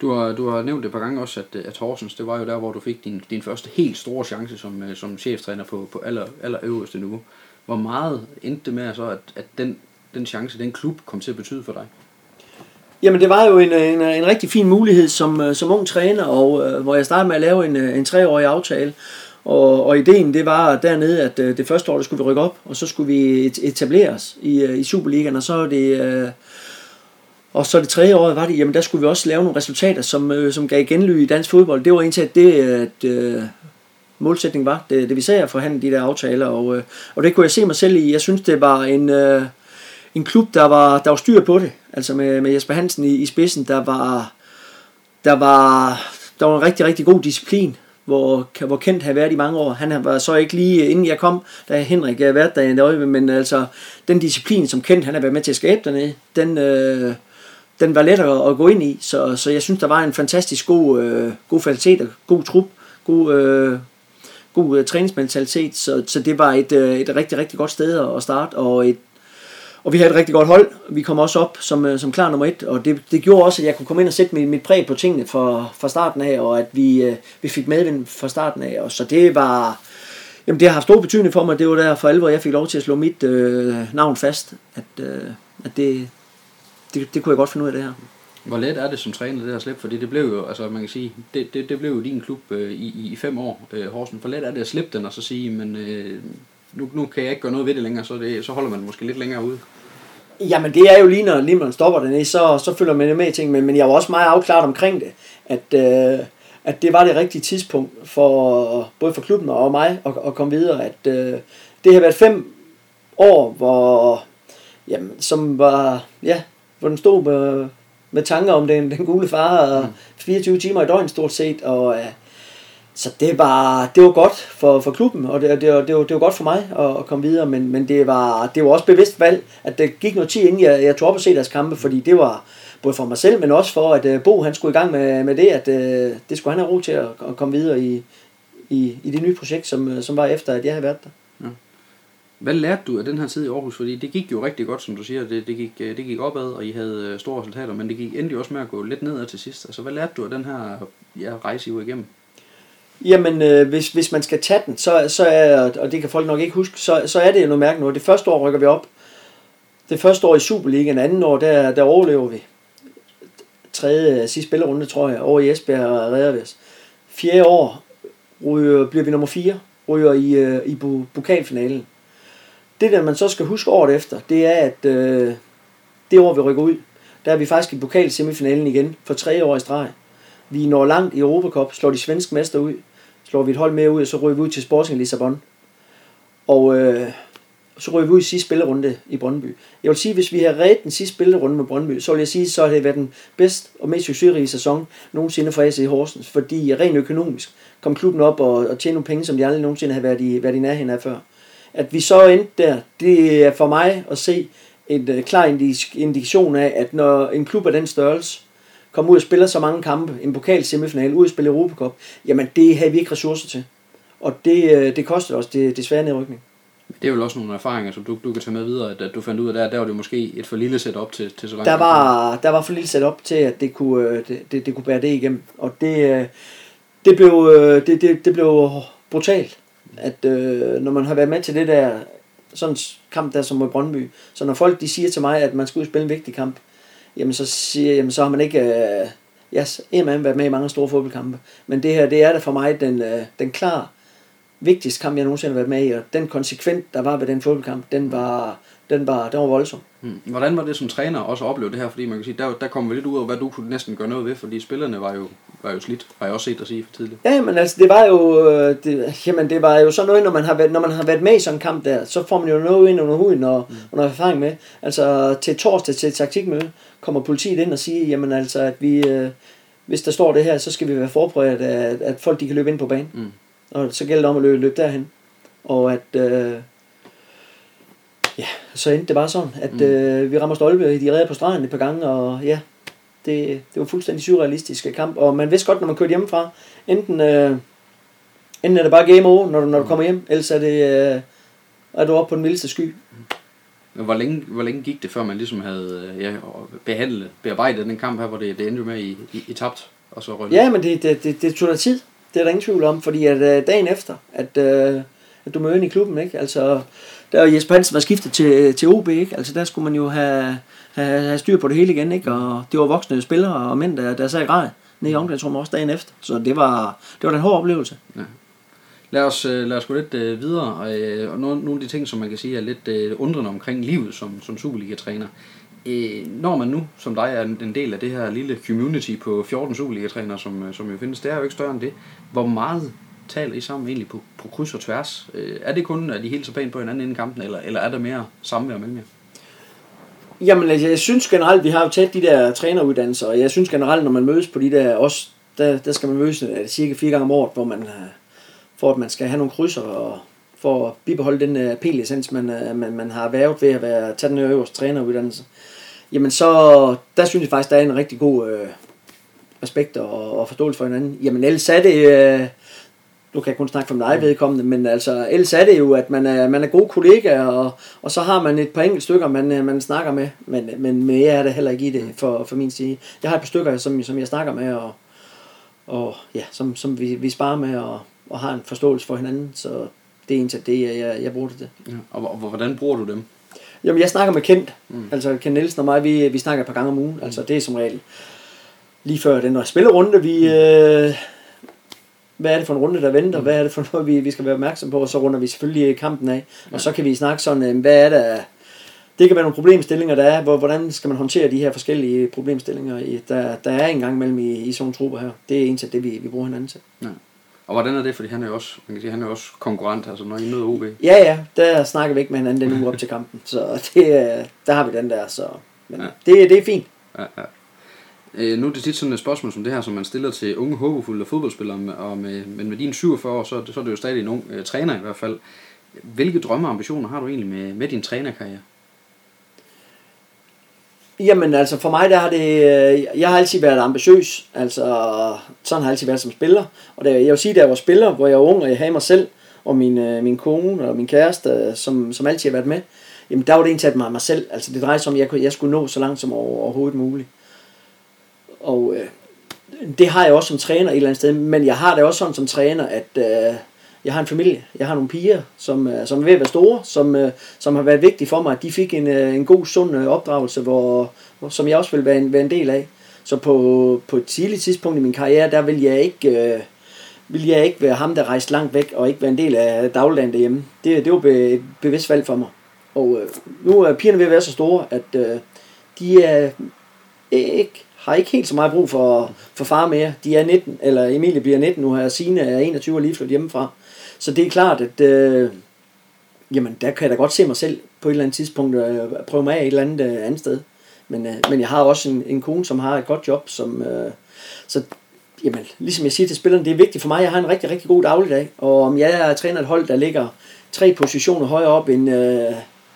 Du har, du har nævnt et par gange også, at, øh, at Horsens, det var jo der, hvor du fik din, din første helt store chance som, øh, som cheftræner på, på aller, aller øverste niveau. Hvor meget endte det med så, at, at den, den chance, den klub kom til at betyde for dig? Jamen det var jo en, en, en rigtig fin mulighed som, øh, som ung træner, og øh, hvor jeg startede med at lave en, en treårig aftale. Og, og ideen det var dernede, at det første år, der skulle vi rykke op, og så skulle vi etableres i, i Superligaen, og så er det... Og så det tredje år var det, jamen der skulle vi også lave nogle resultater, som, øh, som gav genlyd i dansk fodbold. Det var egentlig at det, at øh, målsætningen var, det, det vi sagde at forhandle de der aftaler, og, øh, og det kunne jeg se mig selv i. Jeg synes, det var en, øh, en klub, der var, der var styr på det, altså med, med Jesper Hansen i, i spidsen, der var, der var, der var en rigtig, rigtig god disciplin, hvor, hvor Kent havde været i mange år. Han var så ikke lige øh, inden jeg kom, da Henrik øh, havde været der i en øje, men altså den disciplin, som Kent han har været med til at skabe dernede, den, øh, den var lettere at, at gå ind i, så, så jeg synes, der var en fantastisk god, øh, god kvalitet og god trup, god, øh, god øh, træningsmentalitet, så, så det var et, øh, et rigtig, rigtig godt sted at starte, og et og vi havde et rigtig godt hold. Vi kom også op som, øh, som klar nummer et, og det, det gjorde også, at jeg kunne komme ind og sætte mit, mit præg på tingene fra, fra starten af, og at vi, øh, vi fik medvind fra starten af. Og så det var, jamen det har haft stor betydning for mig. Det var der for alvor, jeg fik lov til at slå mit øh, navn fast, at, øh, at det, det, det kunne jeg godt finde ud af det her. Hvor let er det som træner det at slippe? Fordi det blev jo, altså man kan sige, det, det, det blev jo din klub øh, i, i fem år, øh, Horsen. Hvor let er det at slippe den og så sige, men øh, nu, nu kan jeg ikke gøre noget ved det længere, så, det, så holder man måske lidt længere ude. Jamen det er jo lige når, lige man stopper dernede, så, så følger man med i ting, men, men jeg var også meget afklaret omkring det, at, øh, at det var det rigtige tidspunkt for både for klubben og mig at, at komme videre, at øh, det har været fem år, hvor, jamen, som var, ja, hvor den stod med, med tanker om den, den gule far, og 24 timer i døgn stort set, og øh, så det var, det var godt for, for klubben, og det, det, var, det, var, det var godt for mig at, at komme videre, men, men det, var, det var også bevidst valg, at det gik noget tid inden jeg, jeg tog op og se deres kampe, fordi det var både for mig selv, men også for, at uh, Bo han skulle i gang med, med det, at uh, det skulle han have ro til at, at komme videre i, i, i det nye projekt, som, som var efter, at jeg havde været der. Hvad lærte du af den her tid i Aarhus? Fordi det gik jo rigtig godt, som du siger. Det, det, gik, øh, det gik opad, og I havde øh, store resultater, men det gik endelig også med at gå lidt nedad til sidst. Altså, hvad lærte du af den her ja, rejse, I var igennem? Jamen, øh, hvis, hvis man skal tage den, så, så er, og det kan folk nok ikke huske, så, så er det jo noget mærke nu. Det første år rykker vi op. Det første år i Superligaen, anden år, der, der overlever vi. Tredje, sidste spillerunde, tror jeg, over i Esbjerg og redder vi os. Fjerde år ryger, bliver vi nummer fire, ryger i, øh, i pokalfinalen. Det der man så skal huske året efter, det er, at øh, det år vi rykker ud, der er vi faktisk i pokalsemifinalen igen for tre år i streg. Vi når langt i Europacup, slår de svenske mester ud, slår vi et hold mere ud, og så ryger vi ud til Sporting Lissabon. Og øh, så ryger vi ud i sidste spillerunde i Brøndby. Jeg vil sige, hvis vi har reddet den sidste spillerunde med Brøndby, så vil jeg sige, så havde det været den bedst og mest succesrige sæson nogensinde for AC Horsens, fordi rent økonomisk kom klubben op og, og tjene nogle penge, som de aldrig nogensinde havde været i, været i nærheden af før. At vi så endte der, det er for mig at se en uh, klar indikation af, at når en klub af den størrelse komme ud og spille så mange kampe, en pokal semifinal, ud og spille Europacup, jamen det havde vi ikke ressourcer til. Og det, øh, det kostede os det, svære nedrykning. Det er jo også nogle erfaringer, som du, du kan tage med videre, at, at du fandt ud af, der, der var det måske et for lille setup til, til så langt. Der var, der var for lille setup til, at det kunne, øh, det, det, det kunne bære det igennem. Og det, øh, det, blev, det, det, det blev brutalt, at når man har været med til det der, sådan kamp der som mod Brøndby, så når folk de siger til mig, at man skal ud og spille en vigtig kamp, jamen så siger jeg, jamen så har man ikke, øh, yes, man været med i mange store fodboldkampe, men det her, det er da for mig den, øh, den klar vigtigste kamp, jeg nogensinde har været med i, og den konsekvent, der var ved den fodboldkamp, den var, den var, den var voldsom. Hmm. Hvordan var det som træner også at opleve det her? Fordi man kan sige, der, der kommer vi lidt ud af, hvad du kunne næsten gøre noget ved, fordi spillerne var jo, var jo slidt, har jeg også set dig sige for tidligt. Ja, men altså, det var jo, øh, det, jamen, det var jo sådan noget, når man, har været, når man har været med i sådan en kamp der, så får man jo noget ind under huden og, mm. noget erfaring med. Altså, til torsdag til et taktikmøde, kommer politiet ind og siger, jamen altså, at vi, øh, hvis der står det her, så skal vi være forberedt, at, at folk de kan løbe ind på banen. Mm. Og så gælder det om at løbe, løbe derhen. Og at, øh, ja, så endte det bare sådan, at mm. øh, vi rammer stolpe, de redder på stregen et par gange, og ja, det, det var fuldstændig surrealistisk kamp. Og man vidste godt, når man kørte hjemmefra, enten, øh, enten er det bare game over, når du, når du mm. kommer hjem, ellers er det, øh, er du oppe på den vildeste sky. Mm. Hvor længe, hvor længe gik det, før man ligesom havde ja, behandlet, bearbejdet den kamp her, hvor det, det endte med i, i, i tabt, og så røg Ja, men det, det, det, det tog da tid. Det er der ingen tvivl om, fordi at uh, dagen efter, at, uh, at du ind i klubben, ikke? Altså, der var Jesper Hansen var skiftet til, til OB, ikke? Altså, der skulle man jo have, have, have styr på det hele igen, ikke? Og det var voksne spillere og mænd, der, der sad i grej nede i omklædningsrummet også dagen efter. Så det var, det var en hård oplevelse. Ja. Lad os, øh, lad os gå lidt øh, videre, øh, og nogle, nogle af de ting, som man kan sige er lidt øh, undrende omkring livet som, som Superliga-træner. Øh, når man nu, som dig, er en del af det her lille community på 14 Superliga-trænere, som, øh, som jo findes, det er jo ikke større end det. Hvor meget taler I sammen egentlig på, på kryds og tværs? Øh, er det kun, at I helt så pænt på hinanden inden kampen, eller, eller er der mere samvær mellem jer? Jamen, altså, jeg synes generelt, vi har jo taget de der træneruddannelser, og jeg synes generelt, når man mødes på de der, også, der, der skal man mødes cirka fire gange om året, hvor man øh, for at man skal have nogle krydser og for at bibeholde den uh, P-licens, man, uh, man, man har været ved at være, tage den øverste træneruddannelse, jamen så, der synes jeg faktisk, der er en rigtig god uh, respekt og, og forståelse for hinanden. Jamen ellers er det, uh, nu kan jeg kun snakke for mig vedkommende, men altså ellers er det jo, at man er, man er gode kollegaer, og, og så har man et par enkelte stykker, man, man snakker med, men, men mere er det heller ikke i det for, for min side. Jeg har et par stykker, som, som jeg snakker med, og, og ja, som, som vi, vi sparer med, og, og har en forståelse for hinanden, så det er egentlig det, jeg, jeg bruger det til. Ja, og, og hvordan bruger du dem? Jamen, jeg snakker med Kent, mm. altså Kent Nielsen og mig, vi, vi snakker et par gange om ugen, mm. altså det er som regel lige før den spillerunde, vi... Øh, hvad er det for en runde, der venter? Hvad er det for noget, vi, vi skal være opmærksom på? Og så runder vi selvfølgelig kampen af. Og så kan vi snakke sådan, øh, hvad er der... Det kan være nogle problemstillinger, der er. Hvor, hvordan skal man håndtere de her forskellige problemstillinger, i, der, der er engang mellem i, i sådan trupper her. Det er egentlig det, vi, vi bruger hinanden til. Ja. Og hvordan er det? Fordi han er jo også, man kan sige, han er også konkurrent, altså når I møder OB. Ja, ja, der snakker vi ikke med hinanden den uge op til kampen. Så det, der har vi den der, så men ja. det, det er fint. Ja, ja. Øh, nu er det tit sådan et spørgsmål som det her, som man stiller til unge håbefulde fodboldspillere, og med, men med dine 47 år, så, så er det jo stadig en ung øh, træner i hvert fald. Hvilke drømme og ambitioner har du egentlig med, med din trænerkarriere? Jamen altså for mig der har det, øh, jeg har altid været ambitiøs, altså sådan har jeg altid været som spiller. Og det, jeg vil sige, da jeg var spiller, hvor jeg var ung, og jeg havde mig selv, og min, øh, min kone og min kæreste, øh, som, som altid har været med, jamen der var det egentlig mig, mig selv. Altså det drejede sig om, at jeg, jeg skulle nå så langt som overhovedet muligt. Og øh, det har jeg også som træner et eller andet sted, men jeg har det også sådan som træner, at øh, jeg har en familie, jeg har nogle piger, som, øh, som er ved at være store, som, øh, som har været vigtige for mig, at de fik en, øh, en god, sund øh, opdragelse, hvor, hvor, som jeg også vil være en, være en del af. Så på, på et tidligt tidspunkt i min karriere, der vil jeg ikke... Øh, vil jeg ikke være ham, der rejste langt væk, og ikke være en del af dagligdagen derhjemme. Det, det var et bevidst valg for mig. Og øh, nu er pigerne ved at være så store, at øh, de er ikke har ikke helt så meget brug for, for far mere. De er 19, eller Emilie bliver 19 nu her, Signe er 21 og lige flyttet hjemmefra. Så det er klart, at øh, jamen, der kan jeg da godt se mig selv på et eller andet tidspunkt øh, prøve mig af et eller andet øh, andet sted. Men, øh, men jeg har også en, en kone, som har et godt job, som, øh, så jamen, ligesom jeg siger til spillerne, det er vigtigt for mig, jeg har en rigtig, rigtig god dagligdag, og om jeg er træner et hold, der ligger tre positioner højere op end, øh,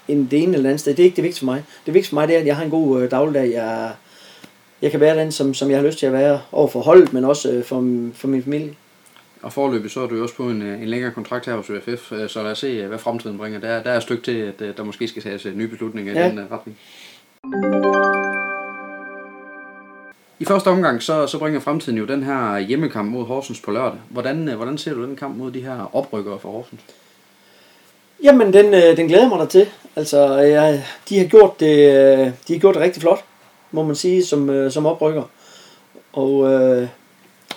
end det ene eller andet sted, det er ikke det vigtigste for mig. Det vigtigste for mig, det er, at jeg har en god øh, dagligdag, jeg, jeg kan være den, som, som jeg har lyst til at være over for holdet, men også øh, for, for min familie. Og forløbet, så er du jo også på en, øh, en længere kontrakt her hos UFF, øh, så lad os se, øh, hvad fremtiden bringer. Der, der er et stykke til, at der måske skal tages nye beslutninger ja. i den retning. I første omgang, så, så bringer fremtiden jo den her hjemmekamp mod Horsens på lørdag. Hvordan, hvordan ser du den kamp mod de her oprykkere for Horsens? Jamen, den, den glæder mig dig til. Altså, jeg, de, har gjort det, de har gjort det rigtig flot må man sige, som, øh, som oprykker. Og øh,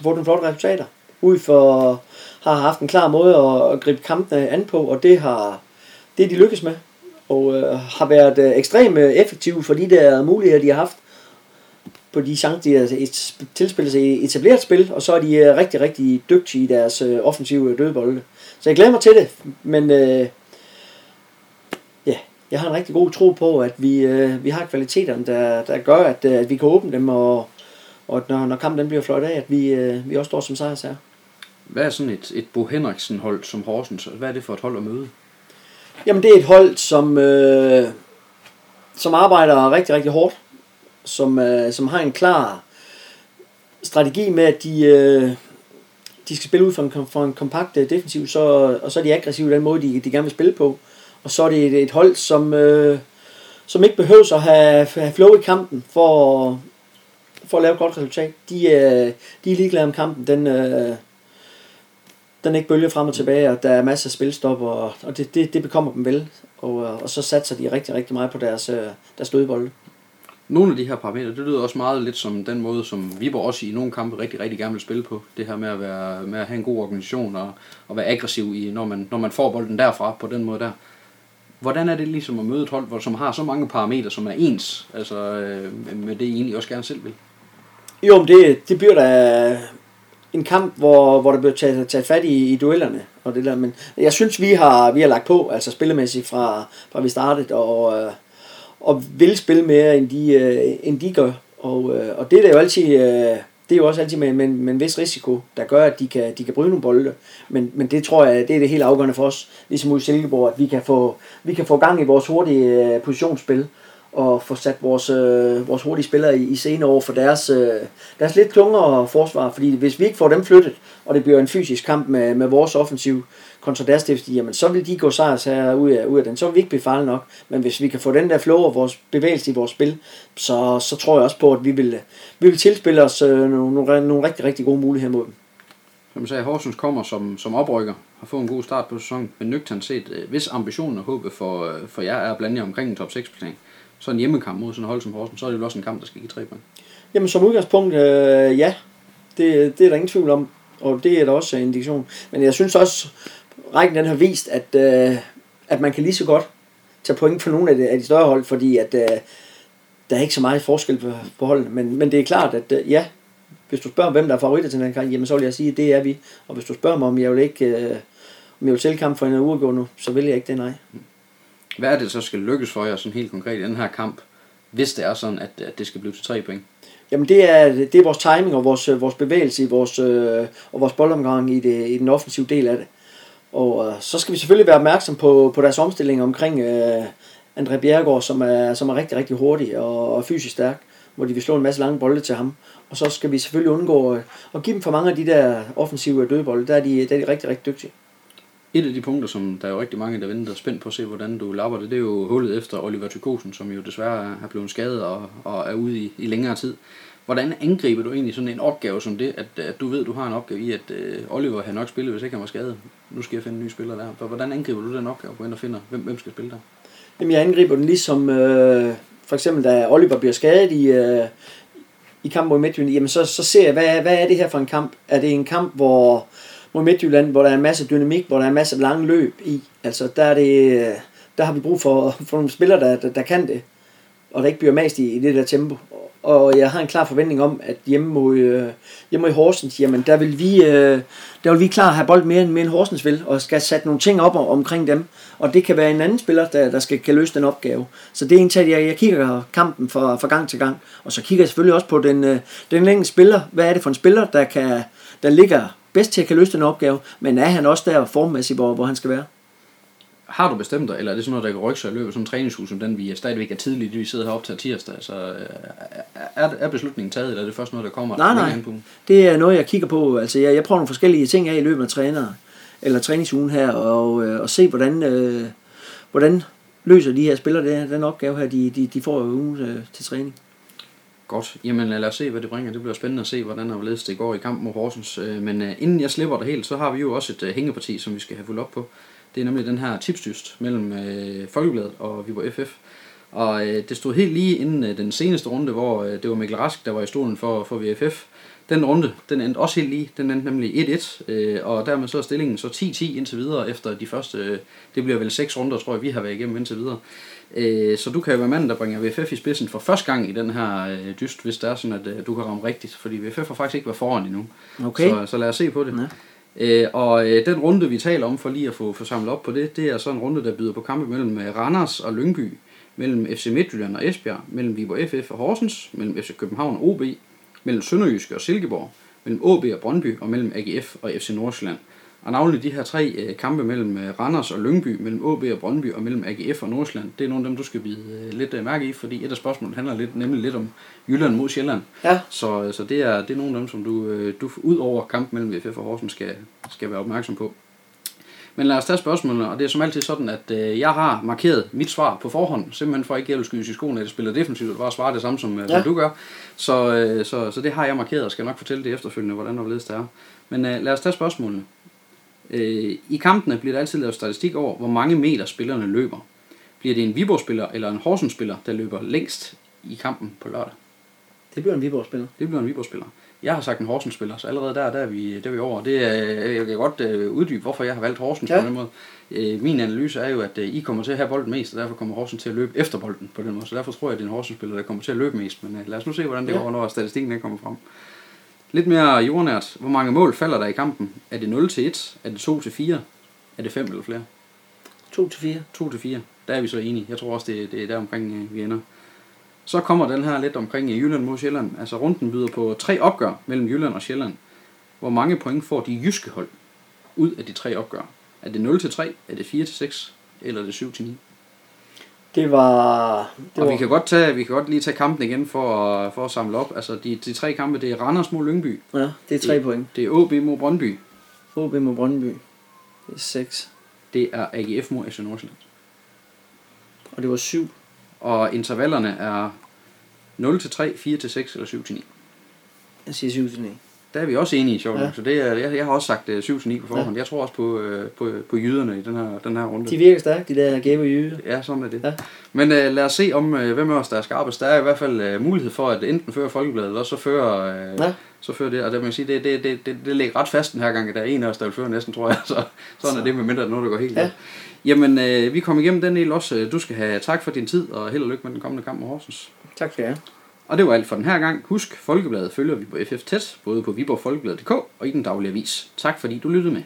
fået nogle flotte resultater. Ud for har haft en klar måde at, at gribe kampene an på, og det har det de lykkes med. Og øh, har været øh, ekstremt øh, effektive for de der muligheder, de har haft på de chancer, de har tilspillet sig i etableret spil, og så er de øh, rigtig, rigtig dygtige i deres øh, offensive dødbolde. Så jeg glæder mig til det, men øh, jeg har en rigtig god tro på, at vi, øh, vi har kvaliteterne, der, der gør, at, øh, at vi kan åbne dem, og, og når, når kampen den bliver flot af, at vi, øh, vi også står som sejrsager. Hvad er sådan et, et Bo Henriksen hold som Horsens? Hvad er det for et hold at møde? Jamen det er et hold, som, øh, som arbejder rigtig, rigtig hårdt. Som, øh, som har en klar strategi med, at de, øh, de skal spille ud for en, for en kompakt øh, defensiv, så, og så er de aggressive den måde, de, de gerne vil spille på. Øh, og så er det et, et hold, som, øh, som ikke behøver at have, have flow i kampen for, for at lave et godt resultat. De, øh, de er ligeglade om kampen. Den, øh, den ikke bølger frem og tilbage, og der er masser af spilstop, og, og det, det, det bekommer dem vel. Og, øh, og så satser de rigtig, rigtig meget på deres, øh, deres dødbolde. Nogle af de her parametre, det lyder også meget lidt som den måde, som Viborg også i nogle kampe rigtig, rigtig gerne vil spille på. Det her med at, være, med at have en god organisation og, og være aggressiv, i, når, man, når man får bolden derfra på den måde der. Hvordan er det ligesom at møde et hold, som har så mange parametre, som er ens, altså øh, med det I egentlig også gerne selv vil? Jo, men det, det bliver da en kamp, hvor, hvor der bliver taget, taget fat i, i duellerne. Og det der. Men jeg synes, vi har, vi har lagt på, altså spillemæssigt fra, fra vi startede, og, øh, og vil spille mere, end de, øh, end de gør. Og, øh, og det er da jo altid det er jo også altid med, med, med en vis risiko, der gør, at de kan, de kan bryde nogle bolde. Men, men det tror jeg, det er det helt afgørende for os, ligesom ude i Silkeborg, at vi kan få, vi kan få gang i vores hurtige øh, positionsspil og få sat vores, øh, vores hurtige spillere i, i scene over for deres, øh, deres lidt tungere forsvar. Fordi hvis vi ikke får dem flyttet, og det bliver en fysisk kamp med, med vores offensiv, kontra deres defensiv, jamen så vil de gå sejrs her ud af, ud af den. Så vil vi ikke blive farlige nok. Men hvis vi kan få den der flow og vores bevægelse i vores spil, så, så tror jeg også på, at vi vil, vi vil tilspille os øh, nogle, nogle, nogle rigtig, rigtig gode muligheder mod dem. Som sagde, Horsens kommer som, som oprykker, har fået en god start på sæsonen, men nøgternt set, øh, hvis ambitionen og håbet for, øh, for jer er at blande jer omkring en top 6 placering, så en hjemmekamp mod sådan en hold som Horsens, så er det jo også en kamp, der skal give tre point. Jamen som udgangspunkt, øh, ja. Det, det er der ingen tvivl om. Og det er der også en indikation. Men jeg synes også, rækken den har vist, at, øh, at man kan lige så godt tage point for nogle af de, af de større hold, fordi at, øh, der er ikke så meget forskel på, på holdene. Men, men det er klart, at øh, ja, hvis du spørger, hvem der er favoritter til den her kamp, jamen så vil jeg sige, at det er vi. Og hvis du spørger mig, om jeg vil ikke... Øh, om jeg vil selv kamp for en uge nu, så vil jeg ikke det, nej. Hvad er det så skal lykkes for jer sådan helt konkret i den her kamp, hvis det er sådan, at, at det skal blive til tre point? Jamen det er, det er vores timing og vores, vores bevægelse i vores, øh, og vores boldomgang i, det, i den offensive del af det. Og øh, så skal vi selvfølgelig være opmærksom på, på deres omstilling omkring øh, André Bjergård, som er, som er rigtig, rigtig hurtig og, og fysisk stærk, hvor de vil slå en masse lange bolde til ham. Og så skal vi selvfølgelig undgå øh, at give dem for mange af de der offensive dødbolde. Der er de, der er de rigtig, rigtig dygtige. Et af de punkter, som der er jo rigtig mange, der venter spændt på at se, hvordan du lapper det, det er jo hullet efter Oliver Tykosen, som jo desværre er blevet skadet og, og er ude i, i længere tid. Hvordan angriber du egentlig sådan en opgave som det, at, at du ved, du har en opgave i, at øh, Oliver har nok spillet, hvis ikke han var skadet? Nu skal jeg finde en ny spiller der. Hvordan angriber du den opgave, på og finder, hvem, hvem skal spille der? Jamen, jeg angriber den ligesom, øh, for eksempel da Oliver bliver skadet i, øh, i kampen mod Midtjylland, jamen så, så ser jeg, hvad, hvad er det her for en kamp? Er det en kamp, hvor mod Midtjylland, hvor der er en masse dynamik, hvor der er en masse lange løb i. Altså, der, er det, øh, der har vi brug for, for nogle spillere, der, der, der kan det, og der ikke bliver mast i, i det der tempo. Og jeg har en klar forventning om, at hjemme mod, øh, hjemme mod Horsens, jamen der vil vi, øh, der vil vi klar have bold mere, mere end Horsens vil, og skal sætte nogle ting op omkring dem. Og det kan være en anden spiller, der, der skal kan løse den opgave. Så det er en ting, jeg, jeg kigger kampen fra, fra gang til gang. Og så kigger jeg selvfølgelig også på den, øh, den længde spiller. Hvad er det for en spiller, der, kan, der ligger bedst til at kan løse den opgave, men er han også der formmæssigt, hvor, hvor han skal være? Har du bestemt dig, eller er det sådan noget, der kan rykke sig i løbet af sådan en træningshus, som den vi stadigvæk er tidligt, vi sidder heroppe til tirsdag? Så er, er beslutningen taget, eller er det først noget, der kommer? Nej, nej. Det er noget, jeg kigger på. Altså, jeg, jeg prøver nogle forskellige ting af i løbet af træner, eller træningsugen her, og, øh, og se, hvordan, øh, hvordan løser de her spillere det, den opgave her, de, de, de får ugen øh, til træning. Godt. Jamen øh, lad os se, hvad det bringer. Det bliver spændende at se, hvordan der ledes det går i kampen mod Horsens. Øh, men øh, inden jeg slipper det helt, så har vi jo også et hængeparti, som vi skal have fuldt op på. Det er nemlig den her tipsdyst mellem Folkebladet og Viborg FF. Og det stod helt lige inden den seneste runde, hvor det var Mikkel Rask, der var i stolen for, for VFF. Den runde, den endte også helt lige. Den endte nemlig 1-1, og dermed så er stillingen så 10-10 indtil videre efter de første, det bliver vel seks runder, tror jeg, vi har været igennem indtil videre. Øh, så du kan jo være manden, der bringer VFF i spidsen for første gang i den her øh, dyst, hvis det er sådan, at øh, du kan ramme rigtigt. Fordi VFF har faktisk ikke været foran endnu. Okay. Så, så lad os se på det. Ja. og den runde, vi taler om for lige at få, få samlet op på det, det er så en runde, der byder på kampe mellem Randers og Lyngby, mellem FC Midtjylland og Esbjerg, mellem Viborg FF og Horsens, mellem FC København og OB, mellem Sønderjyske og Silkeborg, mellem OB og Brøndby og mellem AGF og FC Nordsjælland. Og navnlig de her tre øh, kampe mellem øh, Randers og Lyngby, mellem AB og Brøndby og mellem AGF og Nordsjælland, det er nogle af dem, du skal bide øh, lidt øh, mærke i, fordi et af spørgsmålene handler lidt, nemlig lidt om Jylland mod Sjælland. Ja. Så, så det, er, det er nogle af dem, som du, øh, du ud over kampen mellem VFF og Horsens skal, skal være opmærksom på. Men lad os tage spørgsmålene, og det er som altid sådan, at øh, jeg har markeret mit svar på forhånd, simpelthen for ikke at jeg skydes i skoene, at jeg spiller defensivt og bare svare det samme, som, øh, ja. som du gør. Så, øh, så, så det har jeg markeret, og skal nok fortælle det efterfølgende, hvordan og hvorledes det er. Men øh, lad os tage spørgsmålene. Øh, I kampene bliver der altid lavet statistik over, hvor mange meter spillerne løber. Bliver det en Viborg-spiller eller en Horsens-spiller, der løber længst i kampen på lørdag? Det bliver en Viborg-spiller. Det bliver en Viborg-spiller. Jeg har sagt en Horsens-spiller, så allerede der, der, er, vi, der er vi over. Det er, jeg kan godt uh, uddybe, hvorfor jeg har valgt Horsens ja. på den måde. Uh, min analyse er jo, at uh, I kommer til at have bolden mest, og derfor kommer Horsens til at løbe efter bolden på den måde. Så derfor tror jeg, at det er en Horsens-spiller, der kommer til at løbe mest. Men uh, lad os nu se, hvordan det ja. går, når statistikken kommer frem. Lidt mere jordnært. Hvor mange mål falder der i kampen? Er det 0 til 1? Er det 2 til 4? Er det 5 eller flere? 2 til 4. 2 til 4. Der er vi så enige. Jeg tror også, det, det er der omkring, øh, vi ender. Så kommer den her lidt omkring i Jylland mod Sjælland. Altså runden byder på tre opgør mellem Jylland og Sjælland. Hvor mange point får de jyske hold ud af de tre opgør? Er det 0 til 3? Er det 4 til 6? Eller er det 7 til 9? Det var... Det og var... vi kan, godt tage, vi kan godt lige tage kampen igen for at, for at samle op. Altså de, de tre kampe, det er Randers mod Lyngby. Ja, det er tre det, point. Det er OB mod Brøndby. OB mod Brøndby. Det er 6. Det er AGF mod FC Nordsjælland. Og det var 7. Og intervallerne er 0 til 3, 4 til 6 eller 7 til 9. Jeg siger 7 til 9. Der er vi også enige, sjovt Ja. Så det er, jeg, jeg har også sagt uh, 7-9 på forhånd. Ja. Jeg tror også på, uh, på, på jyderne i den her, den her runde. De virker stærkt, de der gæve jyde. Ja, sådan er det. Ja. Men uh, lad os se om, uh, hvem af os, der er skarpest. Der er i hvert fald uh, mulighed for, at enten fører Folkebladet, eller så fører, uh, Ja. så fører det. Og det, man sige, det, det, det, det, det ligger ret fast den her gang, at der er en af os, der vil føre næsten, tror jeg. Så, sådan er det, med mindre noget, der går helt Ja. ja. Jamen, uh, vi kommer igennem den del også. Du skal have tak for din tid, og held og lykke med den kommende kamp mod Horsens. Tak skal jeg have. Og det var alt for den her gang. Husk, Folkebladet følger vi på FF tæt, både på viborgfolkebladet.dk og i den daglige avis. Tak fordi du lyttede med.